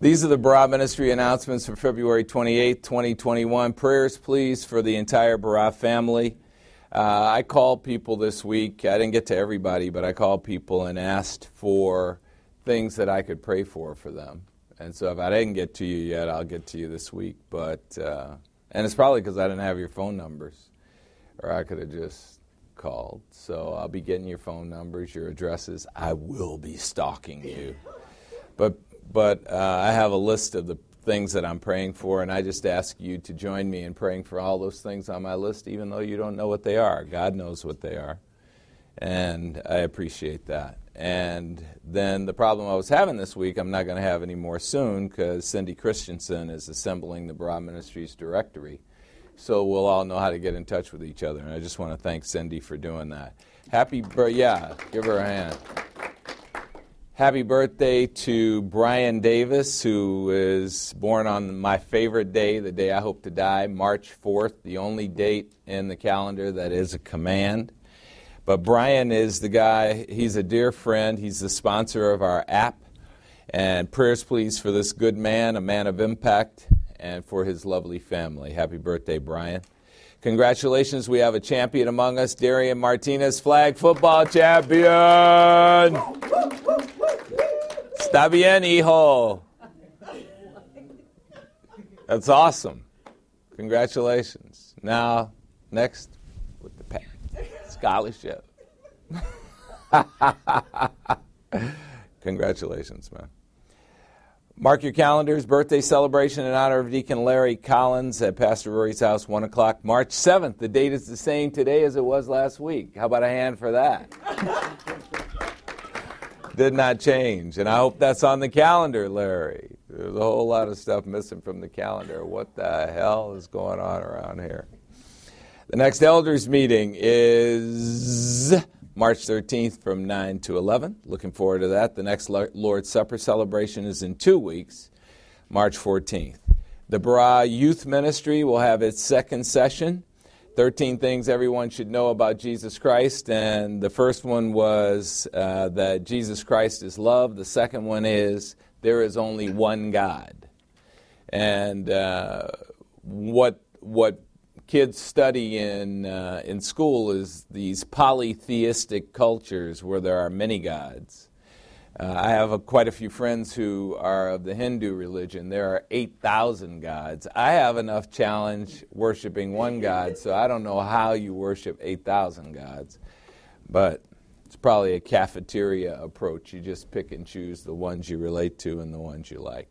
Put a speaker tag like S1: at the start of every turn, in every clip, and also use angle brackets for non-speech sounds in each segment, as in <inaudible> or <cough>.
S1: These are the Barah Ministry announcements for February 28, 2021. Prayers, please, for the entire Barah family. Uh, I called people this week. I didn't get to everybody, but I called people and asked for things that I could pray for for them. And so if I didn't get to you yet, I'll get to you this week. But uh, and it's probably because I didn't have your phone numbers, or I could have just called. So I'll be getting your phone numbers, your addresses. I will be stalking you. But but uh, I have a list of the things that I'm praying for, and I just ask you to join me in praying for all those things on my list, even though you don't know what they are. God knows what they are, and I appreciate that. And then the problem I was having this week, I'm not going to have any more soon because Cindy Christensen is assembling the Barah Ministries directory. So we'll all know how to get in touch with each other. And I just want to thank Cindy for doing that. Happy birthday. Yeah, give her a hand. Happy birthday to Brian Davis, who is born on my favorite day, the day I hope to die, March 4th, the only date in the calendar that is a command. But Brian is the guy, he's a dear friend, he's the sponsor of our app. And prayers, please, for this good man, a man of impact, and for his lovely family. Happy birthday, Brian. Congratulations, we have a champion among us, Darian Martinez, flag football champion. Está bien, hijo. That's awesome. Congratulations. Now, next with the pack. Scholarship. <laughs> Congratulations, man. Mark your calendars. Birthday celebration in honor of Deacon Larry Collins at Pastor Rory's house, 1 o'clock, March 7th. The date is the same today as it was last week. How about a hand for that? <laughs> did not change. And I hope that's on the calendar, Larry. There's a whole lot of stuff missing from the calendar. What the hell is going on around here? The next elders meeting is March 13th from 9 to 11. Looking forward to that. The next Lord's Supper celebration is in two weeks, March 14th. The Barah Youth Ministry will have its second session 13 things everyone should know about Jesus Christ. And the first one was uh, that Jesus Christ is love. The second one is there is only one God. And uh, what, what kids study in, uh, in school is these polytheistic cultures where there are many gods. Uh, I have a, quite a few friends who are of the Hindu religion. There are 8,000 gods. I have enough challenge worshiping one God, so I don't know how you worship 8,000 gods. But it's probably a cafeteria approach. You just pick and choose the ones you relate to and the ones you like.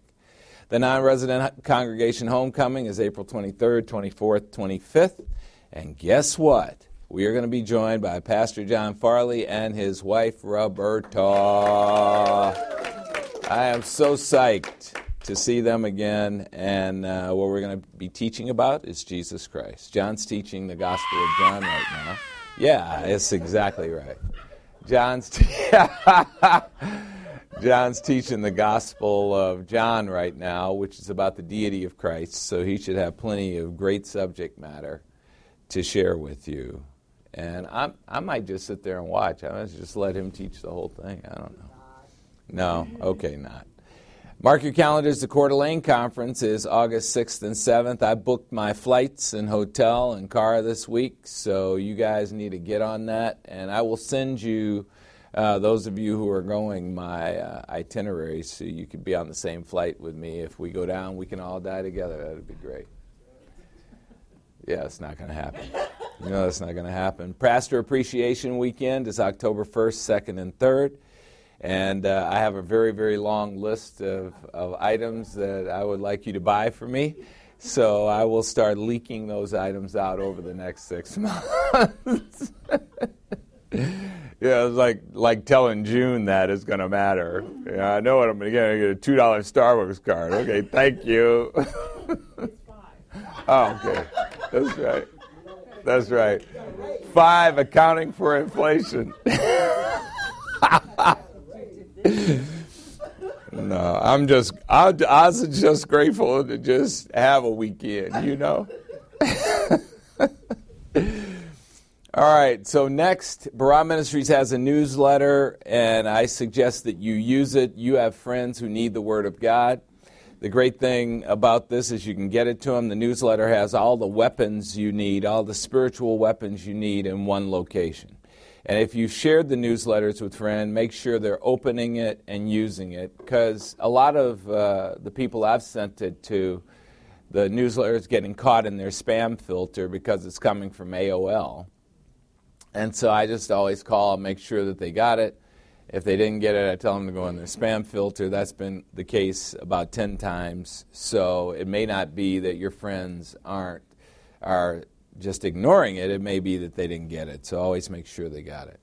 S1: The non resident congregation homecoming is April 23rd, 24th, 25th. And guess what? We are going to be joined by Pastor John Farley and his wife, Roberta. I am so psyched to see them again. And uh, what we're going to be teaching about is Jesus Christ. John's teaching the Gospel of John right now. Yeah, that's exactly right. John's, <laughs> John's teaching the Gospel of John right now, which is about the deity of Christ. So he should have plenty of great subject matter to share with you. And I, I might just sit there and watch. I might just let him teach the whole thing. I don't know. No, okay, not. Mark your calendars. The Coeur d'Alene conference is August 6th and 7th. I booked my flights and hotel and car this week, so you guys need to get on that. And I will send you, uh, those of you who are going, my uh, itinerary so you could be on the same flight with me. If we go down, we can all die together. That would be great. Yeah, it's not going to happen. You know that's not going to happen. Pastor Appreciation Weekend is October 1st, 2nd, and 3rd. And uh, I have a very, very long list of, of items that I would like you to buy for me. So I will start leaking those items out over the next six <laughs> months. yeah, it's like like telling June that is going to matter. Yeah, I know what I'm going to get. I get a two dollar Starbucks card. Okay, thank you. <laughs> oh, okay. That's right. That's right. Five, accounting for inflation. <laughs> no, I'm just, I, I was just grateful to just have a weekend, you know? <laughs> All right, so next, Barah Ministries has a newsletter, and I suggest that you use it. You have friends who need the Word of God. The great thing about this is you can get it to them. The newsletter has all the weapons you need, all the spiritual weapons you need in one location. And if you've shared the newsletters with friends, make sure they're opening it and using it because a lot of uh, the people I've sent it to, the newsletter is getting caught in their spam filter because it's coming from AOL. And so I just always call, and make sure that they got it. If they didn't get it, I tell them to go in their spam filter. That's been the case about 10 times. So it may not be that your friends aren't are just ignoring it. It may be that they didn't get it. So always make sure they got it.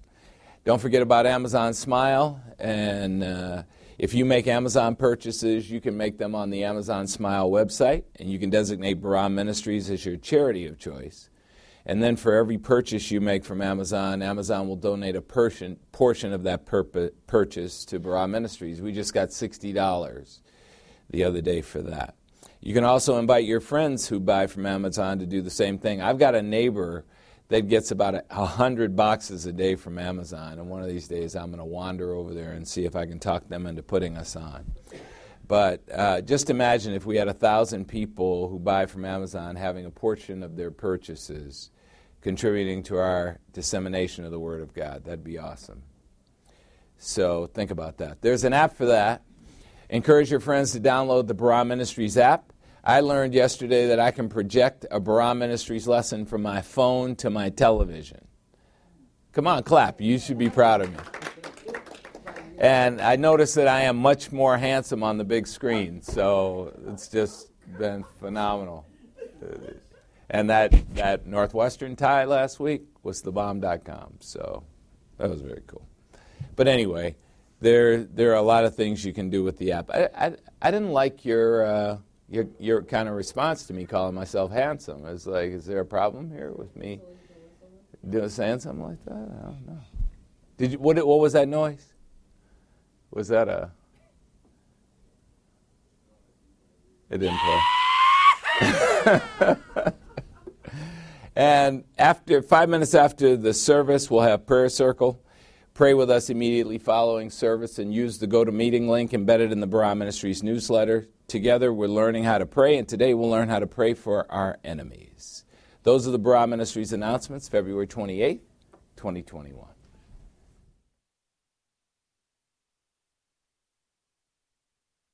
S1: Don't forget about Amazon Smile. And uh, if you make Amazon purchases, you can make them on the Amazon Smile website, and you can designate Barah Ministries as your charity of choice. And then for every purchase you make from Amazon, Amazon will donate a portion, portion of that purchase to Barah Ministries. We just got $60 the other day for that. You can also invite your friends who buy from Amazon to do the same thing. I've got a neighbor that gets about a 100 boxes a day from Amazon, and one of these days I'm going to wander over there and see if I can talk them into putting us on. But uh, just imagine if we had a thousand people who buy from Amazon having a portion of their purchases contributing to our dissemination of the Word of God. That'd be awesome. So think about that. There's an app for that. Encourage your friends to download the Barah Ministries app. I learned yesterday that I can project a Barah Ministries lesson from my phone to my television. Come on, clap. You should be proud of me. And I noticed that I am much more handsome on the big screen, so it's just been phenomenal. And that, that Northwestern tie last week was thebomb.com. So that was very cool. But anyway, there, there are a lot of things you can do with the app. I, I, I didn't like your, uh, your, your kind of response to me calling myself handsome. It's like, is there a problem here with me doing, saying something like that? I don't know. Did you, what, what was that noise? Was that a. It didn't play. <laughs> And after five minutes after the service, we'll have prayer circle. Pray with us immediately following service and use the GoToMeeting link embedded in the Barah Ministries newsletter. Together, we're learning how to pray, and today we'll learn how to pray for our enemies. Those are the Barah Ministries announcements, February 28th, 2021.